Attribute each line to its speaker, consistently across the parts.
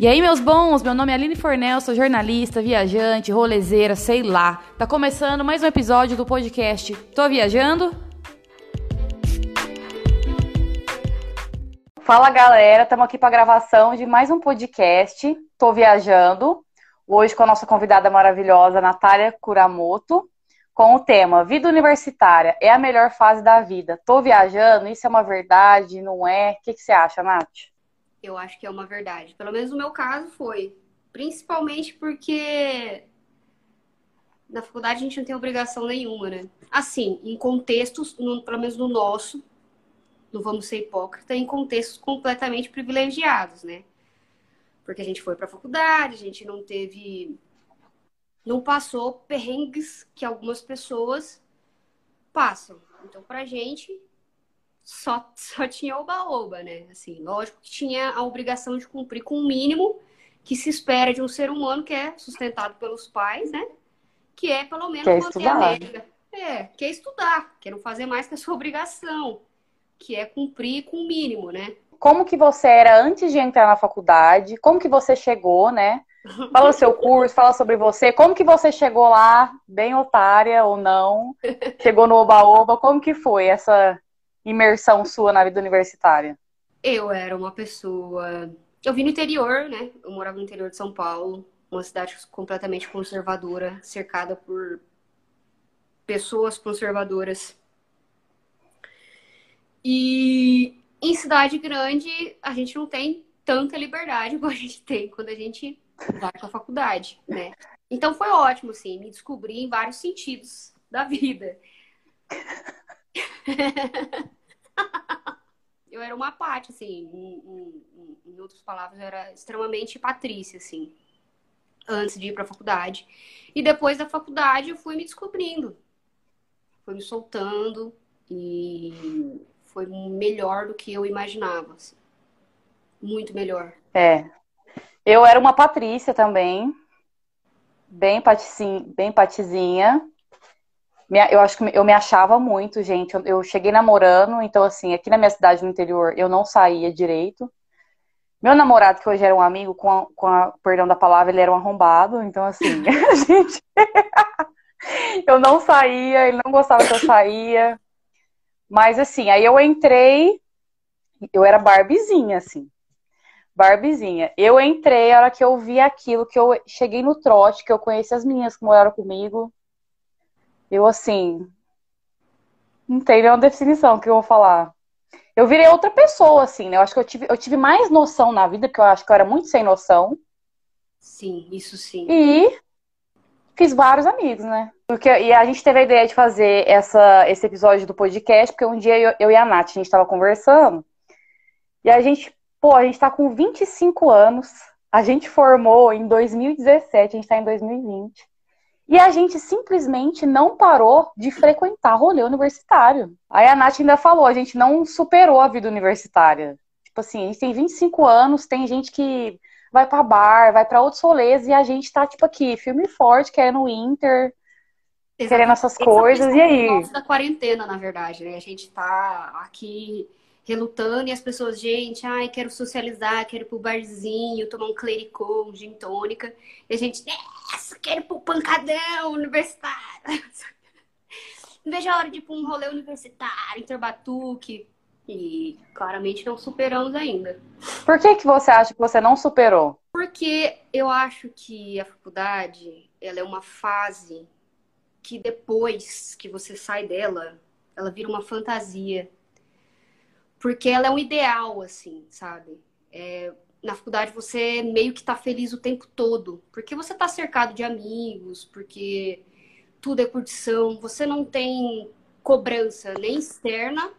Speaker 1: E aí, meus bons, meu nome é Aline Fornel, sou jornalista, viajante, rolezeira, sei lá. Tá começando mais um episódio do podcast Tô Viajando? Fala galera, estamos aqui para gravação de mais um podcast Tô Viajando. Hoje com a nossa convidada maravilhosa, Natália Kuramoto, com o tema Vida Universitária é a melhor fase da vida. Tô viajando, isso é uma verdade, não é? O que, que você acha, Nath?
Speaker 2: Eu acho que é uma verdade. Pelo menos no meu caso foi. Principalmente porque na faculdade a gente não tem obrigação nenhuma, né? Assim, em contextos, no, pelo menos no nosso, não vamos ser hipócritas, em contextos completamente privilegiados, né? Porque a gente foi para a faculdade, a gente não teve. Não passou perrengues que algumas pessoas passam. Então, pra gente, só, só tinha oba-oba, né? Assim, lógico que tinha a obrigação de cumprir com o mínimo que se espera de um ser humano que é sustentado pelos pais, né? Que é pelo menos
Speaker 1: manter estudar. a
Speaker 2: média. É, que é estudar, que é não fazer mais que a sua obrigação, que é cumprir com o mínimo, né?
Speaker 1: Como que você era antes de entrar na faculdade? Como que você chegou, né? Fala o seu curso, fala sobre você. Como que você chegou lá, bem otária ou não? Chegou no Oba-Oba, como que foi essa imersão sua na vida universitária?
Speaker 2: Eu era uma pessoa. Eu vim no interior, né? Eu morava no interior de São Paulo, uma cidade completamente conservadora, cercada por pessoas conservadoras. E em cidade grande, a gente não tem tanta liberdade como a gente tem quando a gente vai para a faculdade, né? Então foi ótimo, assim, me descobrir em vários sentidos da vida. eu era uma parte, assim, em, em, em, outras palavras, eu era extremamente patrícia, assim, antes de ir para a faculdade. E depois da faculdade eu fui me descobrindo, fui me soltando e foi melhor do que eu imaginava, assim. muito melhor.
Speaker 1: É, eu era uma patrícia também, bem, paticinha, bem patizinha, eu acho que eu me achava muito, gente. Eu, eu, cheguei namorando, então, assim, aqui na minha cidade, no interior, eu não saía direito. Meu namorado, que hoje era um amigo, com a, com a perdão da palavra, ele era um arrombado. Então, assim, gente. eu não saía, ele não gostava que eu saía. Mas, assim, aí eu entrei, eu era barbizinha, assim. Barbizinha. Eu entrei, a hora que eu vi aquilo, que eu cheguei no trote, que eu conheci as meninas que moraram comigo eu, assim, não tem nenhuma definição que eu vou falar. Eu virei outra pessoa, assim, né? Eu acho que eu tive, eu tive mais noção na vida, porque eu acho que eu era muito sem noção.
Speaker 2: Sim, isso sim.
Speaker 1: E fiz vários amigos, né? Porque, e a gente teve a ideia de fazer essa, esse episódio do podcast, porque um dia eu, eu e a Nath, a gente tava conversando, e a gente, pô, a gente tá com 25 anos, a gente formou em 2017, a gente tá em 2020. E a gente simplesmente não parou de frequentar rolê universitário. Aí a Nath ainda falou, a gente não superou a vida universitária. Tipo assim, a gente tem 25 anos, tem gente que vai para bar, vai para outros rolês e a gente tá tipo aqui, filme forte, querendo Inter, Exatamente. querendo essas coisas. E aí?
Speaker 2: da quarentena, na verdade, né? A gente tá aqui relutando e as pessoas, gente, ai, quero socializar, quero ir pro barzinho, tomar um clericô, um gin tônica. E a gente, yes, quero ir pro pancadão universitário. Não vejo a hora de ir pra um rolê universitário, interbatuque. E claramente não superamos ainda.
Speaker 1: Por que, que você acha que você não superou?
Speaker 2: Porque eu acho que a faculdade, ela é uma fase que depois que você sai dela, ela vira uma fantasia porque ela é um ideal, assim, sabe? É, na faculdade você meio que tá feliz o tempo todo, porque você tá cercado de amigos, porque tudo é curtição, você não tem cobrança nem externa,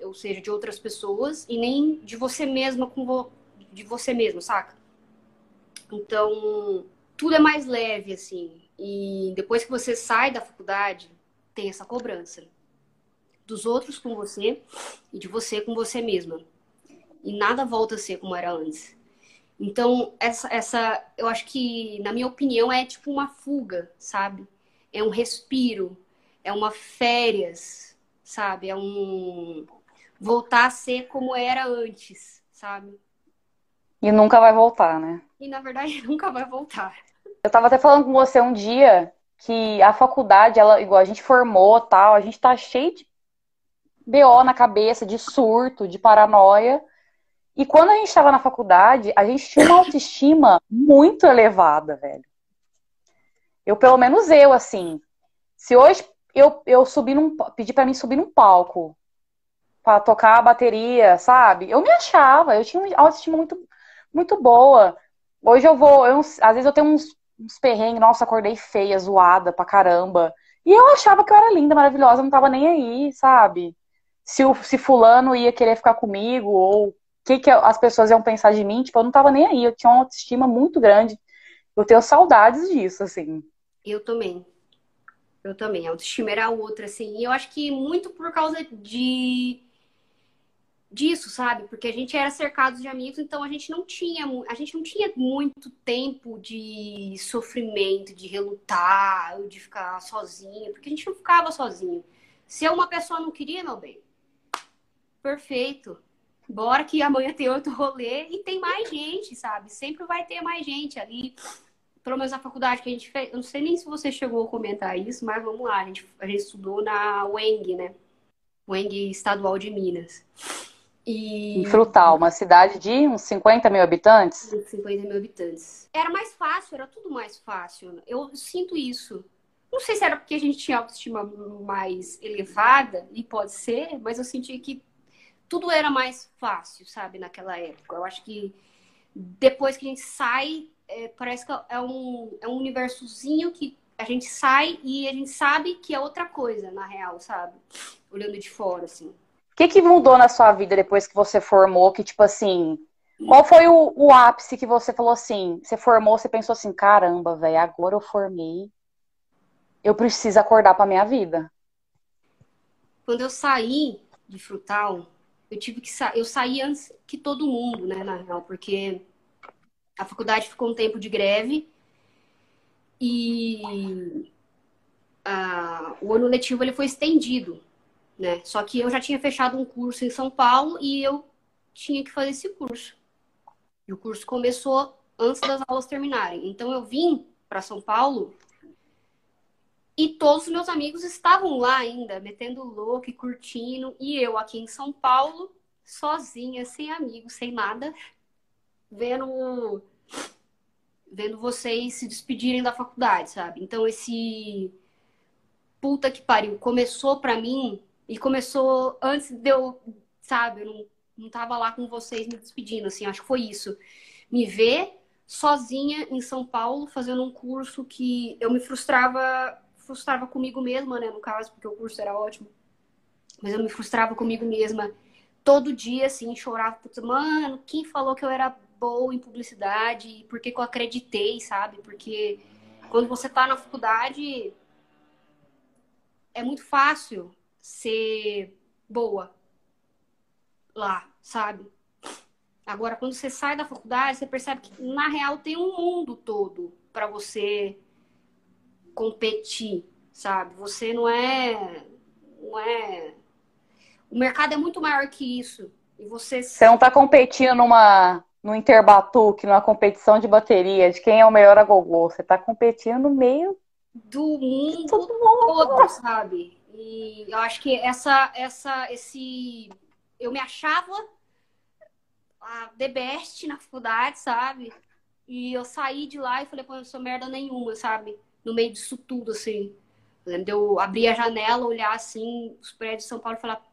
Speaker 2: ou seja, de outras pessoas, e nem de você mesma com vo... de você mesmo, saca? Então, tudo é mais leve, assim. E depois que você sai da faculdade, tem essa cobrança dos outros com você e de você com você mesma. E nada volta a ser como era antes. Então, essa, essa, eu acho que, na minha opinião, é tipo uma fuga, sabe? É um respiro, é uma férias, sabe? É um voltar a ser como era antes, sabe?
Speaker 1: E nunca vai voltar, né?
Speaker 2: E na verdade nunca vai voltar.
Speaker 1: Eu tava até falando com você um dia que a faculdade, ela, igual a gente formou tal, a gente tá cheio de BO na cabeça, de surto, de paranoia. E quando a gente estava na faculdade, a gente tinha uma autoestima muito elevada, velho. Eu, pelo menos eu, assim. Se hoje eu, eu subir num, pedi para mim subir num palco para tocar a bateria, sabe? Eu me achava, eu tinha uma autoestima muito, muito boa. Hoje eu vou, eu, às vezes eu tenho uns, uns perrengues, nossa, acordei feia, zoada pra caramba. E eu achava que eu era linda, maravilhosa, não tava nem aí, sabe? Se, o, se fulano ia querer ficar comigo, ou o que, que as pessoas iam pensar de mim, tipo, eu não tava nem aí, eu tinha uma autoestima muito grande. Eu tenho saudades disso, assim.
Speaker 2: Eu também. Eu também. A autoestima era outra, assim. E eu acho que muito por causa de disso, sabe? Porque a gente era cercado de amigos, então a gente não tinha, a gente não tinha muito tempo de sofrimento, de relutar, de ficar sozinha, porque a gente não ficava sozinho. Se uma pessoa não queria, meu bem, perfeito. Bora que amanhã tem outro rolê e tem mais gente, sabe? Sempre vai ter mais gente ali. Pelo menos na faculdade que a gente fez. Eu não sei nem se você chegou a comentar isso, mas vamos lá. A gente, a gente estudou na UENG, né? UENG Estadual de Minas.
Speaker 1: E... Em Frutal, uma cidade de uns 50 mil habitantes?
Speaker 2: 50 mil habitantes. Era mais fácil, era tudo mais fácil. Eu sinto isso. Não sei se era porque a gente tinha autoestima mais elevada, e pode ser, mas eu senti que tudo era mais fácil, sabe, naquela época. Eu acho que depois que a gente sai, é, parece que é um, é um universozinho que a gente sai e a gente sabe que é outra coisa, na real, sabe? Olhando de fora, assim
Speaker 1: que, que mudou na sua vida depois que você formou? Que, tipo assim, qual foi o, o ápice que você falou assim? Você formou, você pensou assim, caramba, velho, agora eu formei, eu preciso acordar pra minha vida.
Speaker 2: Quando eu saí de Frutal, eu tive que sa eu saí antes que todo mundo, né, na real, porque a faculdade ficou um tempo de greve e uh, o ano letivo ele foi estendido né? Só que eu já tinha fechado um curso em São Paulo e eu tinha que fazer esse curso. E o curso começou antes das aulas terminarem. Então eu vim para São Paulo e todos os meus amigos estavam lá ainda, metendo louco e curtindo, e eu aqui em São Paulo, sozinha, sem amigos, sem nada, vendo vendo vocês se despedirem da faculdade, sabe? Então esse puta que pariu começou para mim e começou antes de eu, sabe, eu não, não tava lá com vocês me despedindo, assim, acho que foi isso. Me ver sozinha em São Paulo fazendo um curso que eu me frustrava, frustrava comigo mesma, né, no caso, porque o curso era ótimo. Mas eu me frustrava comigo mesma todo dia, assim, chorava, putz, mano, quem falou que eu era boa em publicidade? Por que, que eu acreditei, sabe? Porque quando você tá na faculdade, é muito fácil ser boa lá, sabe? Agora, quando você sai da faculdade, você percebe que na real tem um mundo todo para você competir, sabe? Você não é, não é. O mercado é muito maior que isso. E você.
Speaker 1: Você não tá competindo numa no Interbatuque, numa competição de bateria, de quem é o melhor a gogô. Você tá competindo no meio
Speaker 2: do mundo todo, sabe? E eu acho que essa, essa, esse. Eu me achava a the best na faculdade, sabe? E eu saí de lá e falei, pô, eu sou merda nenhuma, sabe? No meio disso tudo, assim. Eu lembro de eu abrir a janela, olhar assim, os prédios de São Paulo e falar,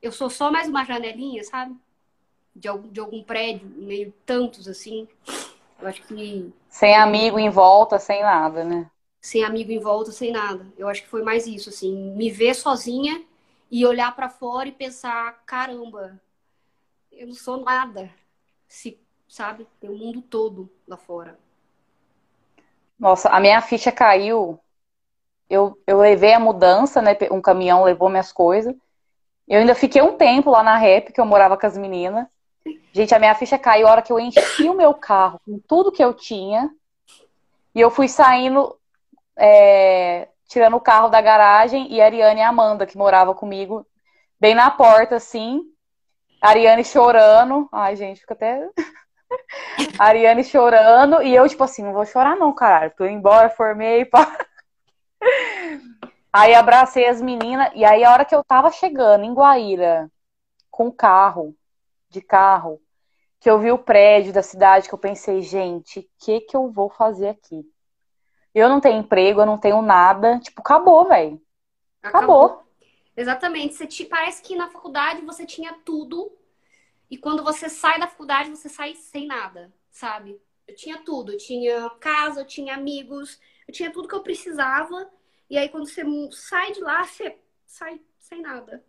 Speaker 2: eu sou só mais uma janelinha, sabe? De algum, de algum prédio, meio tantos, assim. Eu acho que.
Speaker 1: Sem amigo em volta, sem nada, né?
Speaker 2: sem amigo em volta, sem nada. Eu acho que foi mais isso, assim, me ver sozinha e olhar para fora e pensar, caramba, eu não sou nada. Se, sabe, tem o mundo todo lá fora.
Speaker 1: Nossa, a minha ficha caiu. Eu, eu levei a mudança, né? Um caminhão levou minhas coisas. Eu ainda fiquei um tempo lá na rap, que eu morava com as meninas. Gente, a minha ficha caiu a hora que eu enchi o meu carro com tudo que eu tinha. E eu fui saindo é, tirando o carro da garagem e a Ariane e a Amanda, que morava comigo, bem na porta, assim. A Ariane chorando. Ai, gente, fica até. A Ariane chorando e eu, tipo assim, não vou chorar não, caralho. Tô embora, formei, pá. Aí abracei as meninas e aí a hora que eu tava chegando em Guaíra com carro, de carro, que eu vi o prédio da cidade, que eu pensei, gente, o que que eu vou fazer aqui? Eu não tenho emprego, eu não tenho nada. Tipo, acabou, velho. Acabou. acabou.
Speaker 2: Exatamente. Você te, parece que na faculdade você tinha tudo. E quando você sai da faculdade, você sai sem nada, sabe? Eu tinha tudo. Eu tinha casa, eu tinha amigos, eu tinha tudo que eu precisava. E aí, quando você sai de lá, você sai sem nada.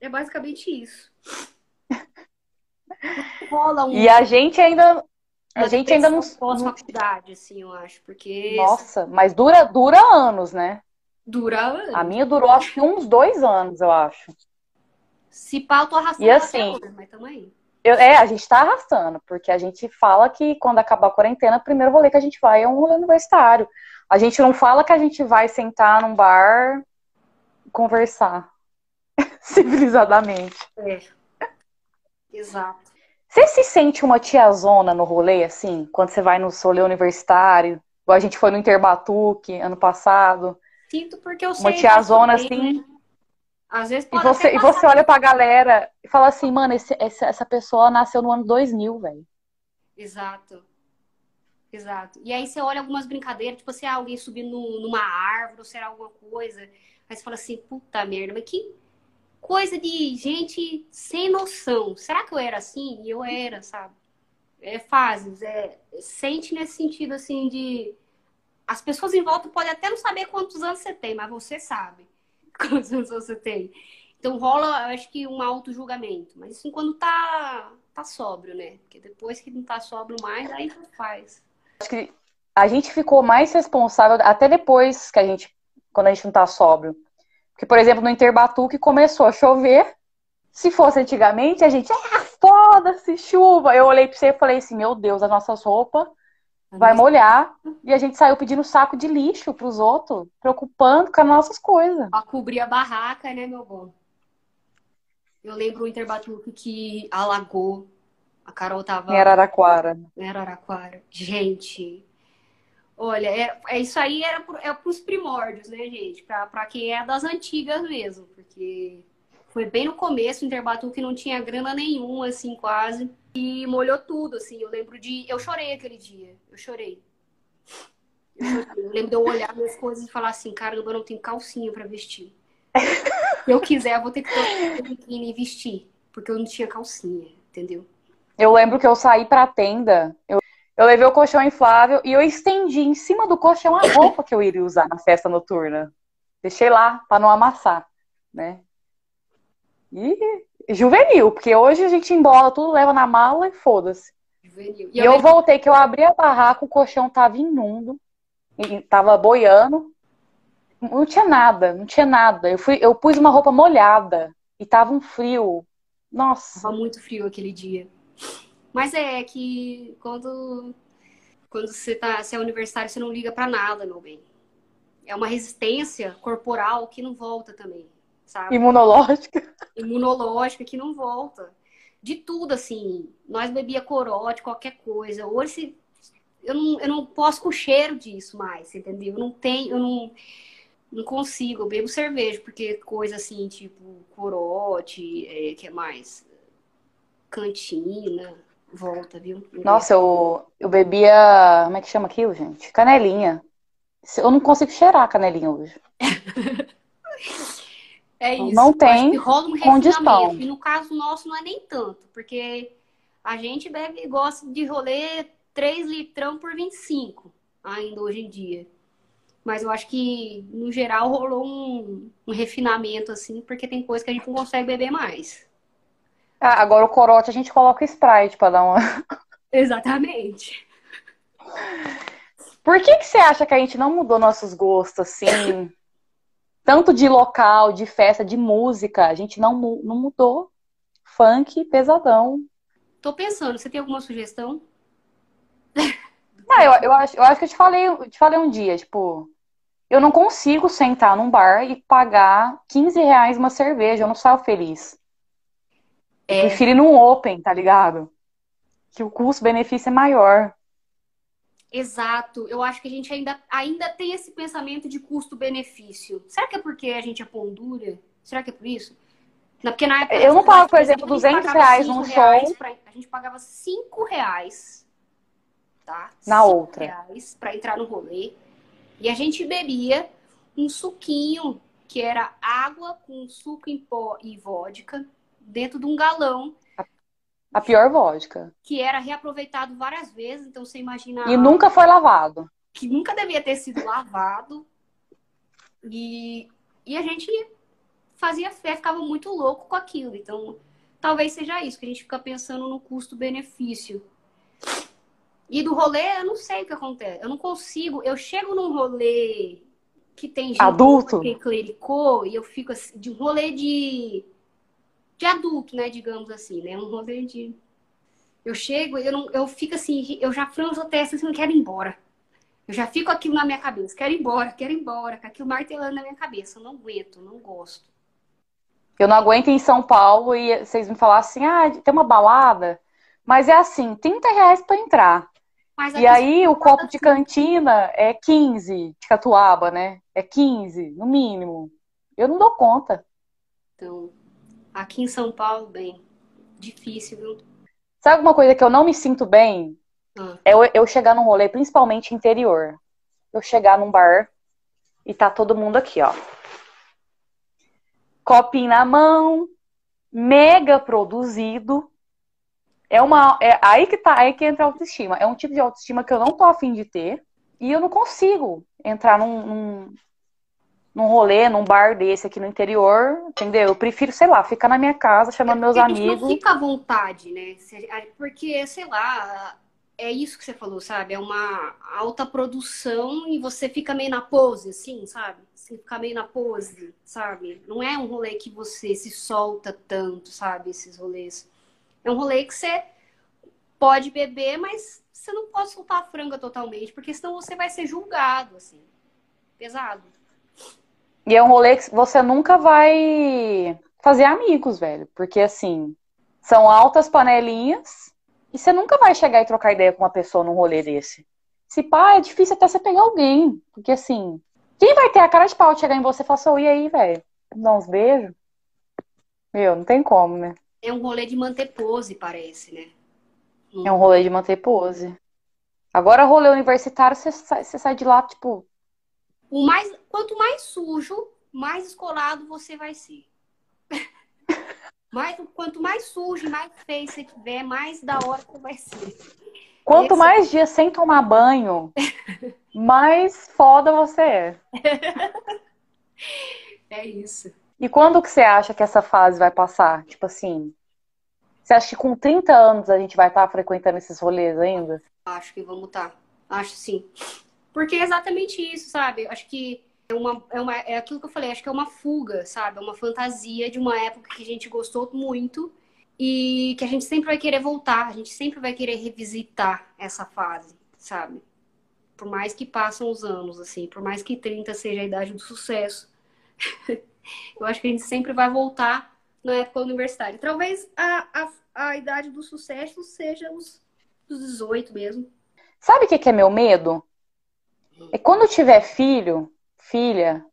Speaker 2: É basicamente isso.
Speaker 1: rola um. E a gente ainda. A gente ainda não.
Speaker 2: Pós-faculdade, assim, eu acho. Porque.
Speaker 1: Nossa, mas dura, dura anos, né?
Speaker 2: Dura anos.
Speaker 1: A minha durou acho que uns dois anos, eu acho.
Speaker 2: Se pau, tô arrastando
Speaker 1: e assim, mas também. Eu, é, a gente tá arrastando, porque a gente fala que quando acabar a quarentena, o primeiro rolê que a gente vai é um rolê universitário. A gente não fala que a gente vai sentar num bar conversar civilizadamente.
Speaker 2: É. Exato.
Speaker 1: Você se sente uma tiazona no rolê, assim, quando você vai no rolê universitário? Igual a gente foi no Interbatuque ano passado.
Speaker 2: Sinto porque eu sei.
Speaker 1: Uma tiazona assim.
Speaker 2: Às vezes
Speaker 1: pode e você, e você olha pra galera e fala assim, mano, esse, essa pessoa nasceu no ano 2000, velho.
Speaker 2: Exato. Exato. E aí você olha algumas brincadeiras, tipo assim, ah, alguém subindo numa árvore, ou será alguma coisa. Aí você fala assim, puta merda, mas que coisa de gente sem noção. Será que eu era assim? E eu era, sabe? É fases, é sente nesse sentido assim de as pessoas em volta podem até não saber quantos anos você tem, mas você sabe quantos anos você tem. Então rola, acho que um auto julgamento, mas assim quando tá tá sóbrio, né? Porque depois que não tá sóbrio mais, aí não faz.
Speaker 1: Acho que a gente ficou mais responsável até depois que a gente quando a gente não tá sóbrio que, por exemplo, no Interbatuque começou a chover. Se fosse antigamente, a gente, ah, foda-se, chuva. Eu olhei pra você e falei assim, meu Deus, as nossas roupas vai molhar. E a gente saiu pedindo saco de lixo pros outros, preocupando com as nossas coisas.
Speaker 2: Pra cobrir a barraca, né, meu bom? Eu lembro o Interbatuque que alagou. A Carol tava.
Speaker 1: Em Araraquara.
Speaker 2: Em Araraquara. Gente, Olha, é, é isso aí era pro, é para os primórdios, né, gente? Para quem é das antigas mesmo, porque foi bem no começo, o Interbatu que não tinha grana nenhuma, assim, quase. E molhou tudo, assim. Eu lembro de. Eu chorei aquele dia. Eu chorei. Eu, chorei. eu lembro de eu olhar minhas coisas e falar assim: caramba, eu não tenho calcinha para vestir. Se eu quiser, eu vou ter que ter e vestir. Porque eu não tinha calcinha, entendeu?
Speaker 1: Eu lembro que eu saí pra tenda. Eu eu levei o colchão inflável e eu estendi em cima do colchão a roupa que eu iria usar na festa noturna. Deixei lá para não amassar, né? E juvenil, porque hoje a gente embola tudo, leva na mala e foda-se. E, e eu, eu voltei que eu abri a barraca, o colchão tava imundo, tava boiando. Não tinha nada, não tinha nada. Eu fui, eu pus uma roupa molhada e tava um frio. Nossa.
Speaker 2: Tava muito frio aquele dia. Mas é que quando, quando você, tá, você é universitário, você não liga para nada, meu bem. É uma resistência corporal que não volta também, sabe?
Speaker 1: Imunológica.
Speaker 2: Imunológica que não volta. De tudo, assim. Nós bebia corote, qualquer coisa. Hoje, eu não, eu não posso com o cheiro disso mais, entendeu? Eu não tenho, eu não, não consigo. Eu bebo cerveja, porque coisa assim, tipo corote, é, que é mais? Cantina, volta, viu?
Speaker 1: Nossa, eu, eu bebia. Como é que chama aquilo, gente? Canelinha. Eu não consigo cheirar canelinha hoje.
Speaker 2: é isso.
Speaker 1: Não tem rola um condição.
Speaker 2: E no caso nosso não é nem tanto, porque a gente bebe gosta de rolê 3 litrão por 25, ainda hoje em dia. Mas eu acho que, no geral, rolou um, um refinamento, assim, porque tem coisa que a gente não consegue beber mais.
Speaker 1: Ah, agora o corote a gente coloca Sprite para dar uma.
Speaker 2: Exatamente.
Speaker 1: Por que, que você acha que a gente não mudou nossos gostos assim? Tanto de local, de festa, de música, a gente não, não mudou. Funk, pesadão.
Speaker 2: Tô pensando, você tem alguma sugestão?
Speaker 1: Não, eu, eu, acho, eu acho que eu te falei, eu te falei um dia, tipo, eu não consigo sentar num bar e pagar 15 reais uma cerveja, eu não saio feliz. É... Eu prefiro ir num open, tá ligado? que o custo-benefício é maior.
Speaker 2: Exato. Eu acho que a gente ainda, ainda tem esse pensamento de custo-benefício. Será que é porque a gente é pão dura? Será que é por isso? Não, porque na época,
Speaker 1: eu não pago, por exemplo, 200 reais num show.
Speaker 2: Pra, a gente pagava 5 reais, tá?
Speaker 1: Na outra.
Speaker 2: reais pra entrar no rolê. E a gente bebia um suquinho, que era água com suco em pó e vodka, dentro de um galão.
Speaker 1: A pior vodka.
Speaker 2: Que era reaproveitado várias vezes, então você imagina.
Speaker 1: E nunca foi lavado.
Speaker 2: Que nunca devia ter sido lavado. E, e a gente fazia fé, ficava muito louco com aquilo. Então, talvez seja isso, que a gente fica pensando no custo-benefício. E do rolê, eu não sei o que acontece. Eu não consigo. Eu chego num rolê que tem gente
Speaker 1: adulto
Speaker 2: que clericou e eu fico assim, de um rolê de de adulto, né, digamos assim, né, um rolê de eu chego eu não eu fico assim, eu já franzo a testa assim, não quero ir embora. Eu já fico aquilo na minha cabeça, quero ir embora, quero ir embora, com aquilo martelando na minha cabeça, eu não aguento, não gosto.
Speaker 1: Eu não aguento ir em São Paulo e vocês me falar assim, ah, tem uma balada, mas é assim, 30 reais para entrar. e aí o copo de cantina é 15 de catuaba, né? É 15, no mínimo. Eu não dou conta.
Speaker 2: Então, aqui em São Paulo, bem, difícil, viu?
Speaker 1: Sabe uma coisa que eu não me sinto bem?
Speaker 2: Ah.
Speaker 1: É eu, eu chegar num rolê, principalmente interior. Eu chegar num bar e tá todo mundo aqui, ó copinho na mão, mega produzido. É uma. É aí que tá, aí que entra a autoestima. É um tipo de autoestima que eu não tô afim de ter. E eu não consigo entrar num, num, num rolê, num bar desse aqui no interior, entendeu? Eu prefiro, sei lá, ficar na minha casa chamando é meus amigos. Não
Speaker 2: fica à vontade, né? Porque, sei lá, é isso que você falou, sabe? É uma alta produção e você fica meio na pose, assim, sabe? Você fica meio na pose, sabe? Não é um rolê que você se solta tanto, sabe? Esses rolês. É um rolê que você pode beber, mas você não pode soltar a franga totalmente, porque senão você vai ser julgado, assim. Pesado.
Speaker 1: E é um rolê que você nunca vai fazer amigos, velho. Porque, assim, são altas panelinhas e você nunca vai chegar e trocar ideia com uma pessoa num rolê desse. Se pá, é difícil até você pegar alguém. Porque assim, quem vai ter a cara de pau de chegar em você e falar assim, e aí, velho? Dá uns beijos? Meu, não tem como, né?
Speaker 2: É um rolê de manter pose, parece, né?
Speaker 1: É um rolê de manter pose. Agora, rolê universitário, você sai, você sai de lá, tipo.
Speaker 2: O mais, quanto mais sujo, mais escolado você vai ser. Mais, quanto mais sujo mais feio você tiver, mais da hora que vai ser.
Speaker 1: Quanto Esse... mais dias sem tomar banho, mais foda você é.
Speaker 2: É isso.
Speaker 1: E quando que você acha que essa fase vai passar? Tipo assim, você acha que com 30 anos a gente vai estar tá frequentando esses rolês ainda?
Speaker 2: Acho que vamos estar. Tá. Acho sim. Porque é exatamente isso, sabe? Acho que é, uma, é, uma, é aquilo que eu falei, acho que é uma fuga, sabe? É uma fantasia de uma época que a gente gostou muito e que a gente sempre vai querer voltar, a gente sempre vai querer revisitar essa fase, sabe? Por mais que passam os anos, assim, por mais que 30 seja a idade do sucesso, eu acho que a gente sempre vai voltar na época universitária. Talvez a, a, a idade do sucesso seja os, os 18 mesmo.
Speaker 1: Sabe o que, que é meu medo? É quando tiver filho, filha.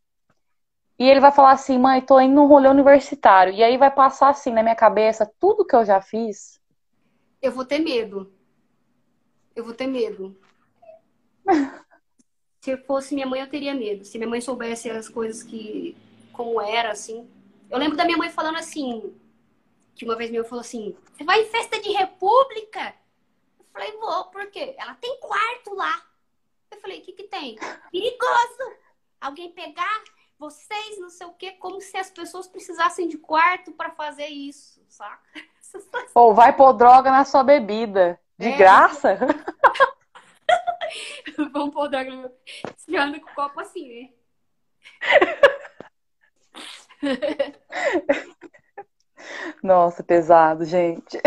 Speaker 1: E ele vai falar assim, mãe, tô indo num rolê universitário. E aí vai passar assim na minha cabeça tudo que eu já fiz.
Speaker 2: Eu vou ter medo. Eu vou ter medo. Se eu fosse minha mãe, eu teria medo. Se minha mãe soubesse as coisas que. como era, assim. Eu lembro da minha mãe falando assim. Que uma vez minha mãe falou assim: Você vai em festa de república? Eu falei, vou, por quê? Ela tem quarto lá. Eu falei, o que que tem? Perigoso! alguém pegar vocês, não sei o quê, como se as pessoas precisassem de quarto para fazer isso, saca?
Speaker 1: Ou vai pôr droga na sua bebida. De é. graça?
Speaker 2: Vamos pôr droga no meu. Você anda com o copo assim, né?
Speaker 1: Nossa, pesado, gente.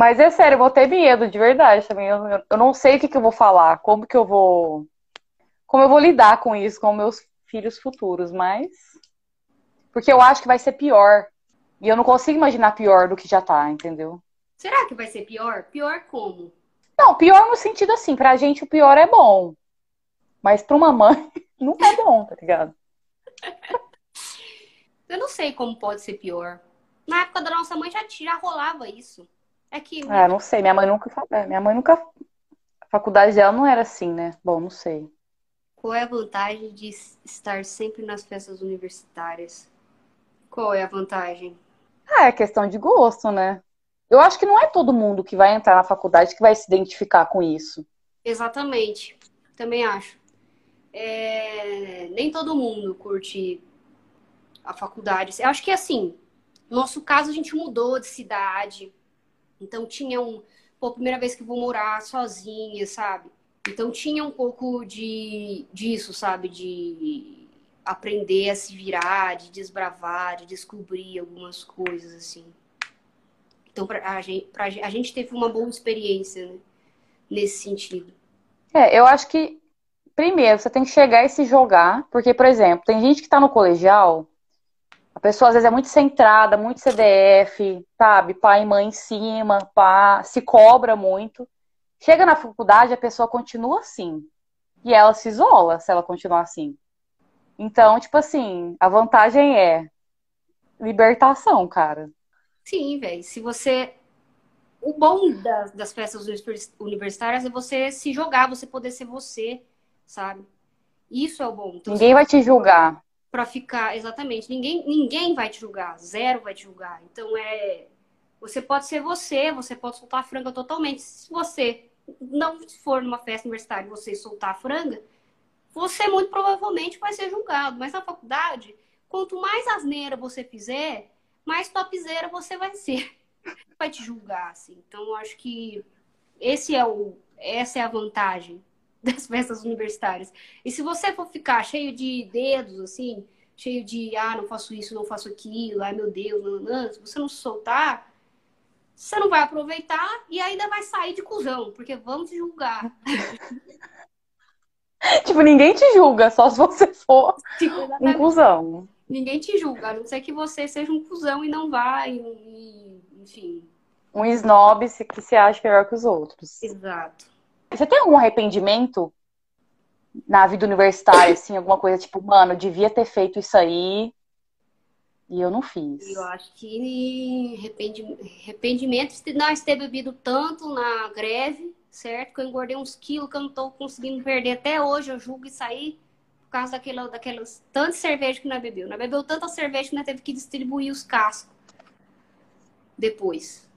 Speaker 1: Mas é sério, eu vou ter medo, de verdade também. Eu, eu não sei o que, que eu vou falar, como que eu vou como eu vou lidar com isso com meus filhos futuros, mas porque eu acho que vai ser pior. E eu não consigo imaginar pior do que já tá, entendeu?
Speaker 2: Será que vai ser pior? Pior como?
Speaker 1: Não, pior no sentido assim, pra gente o pior é bom. Mas pra uma mãe, não é bom, tá ligado?
Speaker 2: Eu não sei como pode ser pior. Na época da nossa mãe já, já rolava isso. É que.
Speaker 1: Ah, não sei. Minha mãe nunca. É, minha mãe nunca. A faculdade dela não era assim, né? Bom, não sei.
Speaker 2: Qual é a vantagem de estar sempre nas festas universitárias? Qual é a vantagem?
Speaker 1: Ah, é questão de gosto, né? Eu acho que não é todo mundo que vai entrar na faculdade que vai se identificar com isso.
Speaker 2: Exatamente. Também acho. É... Nem todo mundo curte a faculdade. Eu acho que assim, no nosso caso a gente mudou de cidade. Então tinha um, pô, primeira vez que vou morar sozinha, sabe? Então tinha um pouco de disso, sabe, de aprender a se virar, de desbravar, de descobrir algumas coisas assim. Então pra, a, gente, pra, a gente teve uma boa experiência né? nesse sentido.
Speaker 1: É, eu acho que primeiro você tem que chegar e se jogar, porque por exemplo, tem gente que está no colegial a pessoa às vezes é muito centrada, muito CDF, sabe? Pai e mãe em cima, pá, se cobra muito. Chega na faculdade, a pessoa continua assim. E ela se isola se ela continuar assim. Então, tipo assim, a vantagem é libertação, cara.
Speaker 2: Sim, velho. Se você. O bom das, das festas universitárias é você se jogar, você poder ser você, sabe? Isso é o bom.
Speaker 1: Então, Ninguém vai te julgar
Speaker 2: para ficar exatamente. Ninguém, ninguém vai te julgar, zero vai te julgar. Então é, você pode ser você, você pode soltar a franga totalmente. Se você não for numa festa universitária e você soltar a franga, você muito provavelmente vai ser julgado. Mas na faculdade, quanto mais asneira você fizer, mais topzera você vai ser. Vai te julgar, assim. Então, eu acho que esse é o, essa é a vantagem das festas universitárias. E se você for ficar cheio de dedos, assim, cheio de, ah, não faço isso, não faço aquilo, ai meu Deus, não, não, se você não soltar, você não vai aproveitar e ainda vai sair de cuzão, porque vamos te julgar.
Speaker 1: tipo, ninguém te julga, só se você for tipo, um cuzão.
Speaker 2: Ninguém te julga, a não ser que você seja um cuzão e não vá, e, enfim.
Speaker 1: Um snob que se acha melhor que os outros.
Speaker 2: Exato.
Speaker 1: Você tem algum arrependimento na vida universitária, assim, alguma coisa tipo, mano, devia ter feito isso aí e eu não fiz?
Speaker 2: Eu acho que arrependimento de nós ter bebido tanto na greve, certo? Que eu engordei uns quilos que eu não tô conseguindo perder até hoje, eu julgo isso aí por causa daquela, daquelas tantas cerveja que nós bebeu. Nós bebeu tanta cerveja que nós teve que distribuir os cascos depois.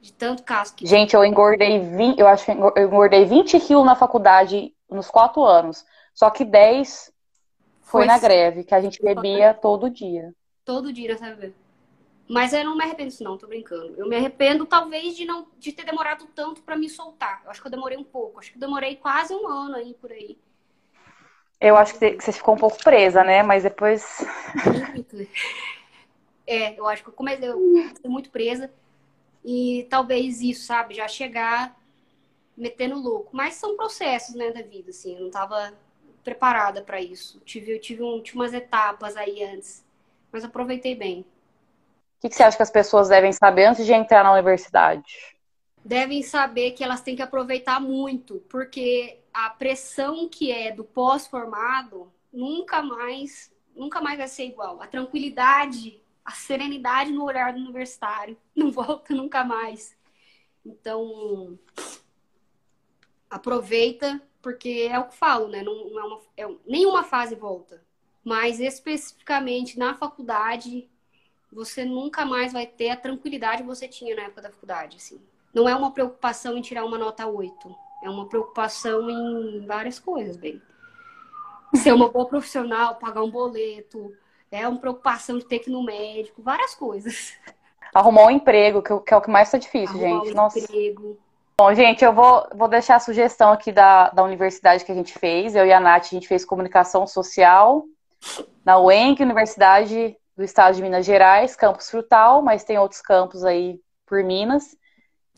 Speaker 2: De tanto casco.
Speaker 1: Gente, eu engordei 20, eu acho que eu engordei 20 quilos na faculdade nos quatro anos. Só que 10 foi, foi na greve, que a gente bebia todo dia.
Speaker 2: Todo dia, sabe? Mas eu não me arrependo disso, não, tô brincando. Eu me arrependo, talvez, de não de ter demorado tanto para me soltar. Eu acho que eu demorei um pouco. Acho que eu demorei quase um ano aí por aí.
Speaker 1: Eu acho que você ficou um pouco presa, né? Mas depois.
Speaker 2: É, eu acho que eu comecei eu muito presa. E talvez isso, sabe, já chegar metendo louco. Mas são processos, né, da vida, assim. Eu não estava preparada para isso. Tive, eu tive, um, tive umas etapas aí antes, mas aproveitei bem.
Speaker 1: O que, que você acha que as pessoas devem saber antes de entrar na universidade?
Speaker 2: Devem saber que elas têm que aproveitar muito, porque a pressão que é do pós-formado nunca mais, nunca mais vai ser igual. A tranquilidade a serenidade no olhar do universitário. Não volta nunca mais. Então, aproveita, porque é o que falo, né? Não, não é uma, é, nenhuma fase volta. Mas especificamente na faculdade, você nunca mais vai ter a tranquilidade que você tinha na época da faculdade. Assim. Não é uma preocupação em tirar uma nota 8. É uma preocupação em várias coisas, bem. Ser uma boa profissional, pagar um boleto, é uma preocupação de ter que ir no médico, várias coisas.
Speaker 1: Arrumar um emprego, que, é o que mais está difícil,
Speaker 2: Arrumar
Speaker 1: gente.
Speaker 2: Um Nossa. emprego.
Speaker 1: Bom, gente, eu vou, vou deixar a sugestão aqui da, da universidade que a gente fez. Eu e a Nath, a gente fez comunicação social na UENC, Universidade do Estado de Minas Gerais, campus Frutal, mas tem outros campos aí por Minas.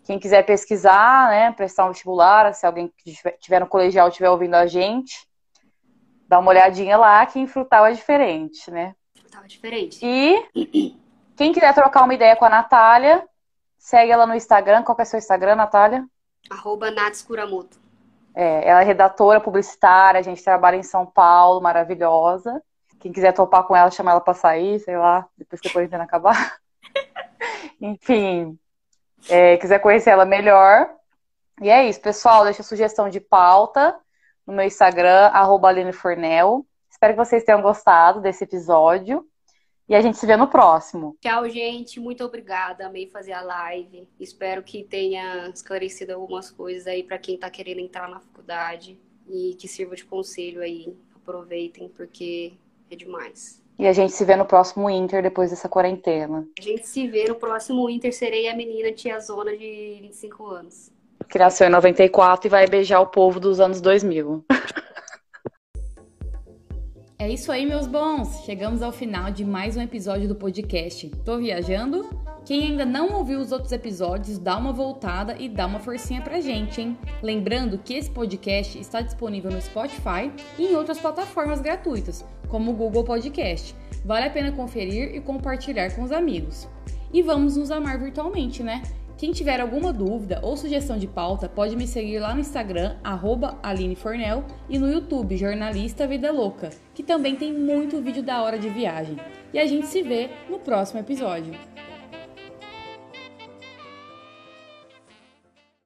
Speaker 1: Quem quiser pesquisar, né, prestar um vestibular, se alguém que estiver no colegial estiver ouvindo a gente, dá uma olhadinha lá, que em Frutal é diferente, né?
Speaker 2: Tava diferente.
Speaker 1: E quem quiser trocar uma ideia com a Natália, Segue ela no Instagram. Qual que é seu Instagram, Natália?
Speaker 2: Arroba Natskuramoto.
Speaker 1: É, ela é redatora publicitária, a gente trabalha em São Paulo, maravilhosa. Quem quiser topar com ela, chama ela pra sair, sei lá, depois que a quarentena acabar. Enfim, é, quiser conhecer ela melhor. E é isso, pessoal. Deixa sugestão de pauta no meu Instagram, arroba Aline Fornel. Espero que vocês tenham gostado desse episódio. E a gente se vê no próximo.
Speaker 2: Tchau, gente. Muito obrigada. Amei fazer a live. Espero que tenha esclarecido algumas coisas aí para quem está querendo entrar na faculdade e que sirva de conselho aí. Aproveitem, porque é demais.
Speaker 1: E a gente se vê no próximo Inter depois dessa quarentena.
Speaker 2: A gente se vê no próximo Inter. Serei a menina tia Zona de 25 anos.
Speaker 1: Que nasceu em 94 e vai beijar o povo dos anos 2000.
Speaker 3: É isso aí, meus bons! Chegamos ao final de mais um episódio do podcast. Tô viajando? Quem ainda não ouviu os outros episódios, dá uma voltada e dá uma forcinha pra gente, hein? Lembrando que esse podcast está disponível no Spotify e em outras plataformas gratuitas, como o Google Podcast. Vale a pena conferir e compartilhar com os amigos. E vamos nos amar virtualmente, né? Quem tiver alguma dúvida ou sugestão de pauta, pode me seguir lá no Instagram, AlineFornel, e no YouTube, Jornalista Vida Louca, que também tem muito vídeo da hora de viagem. E a gente se vê no próximo episódio.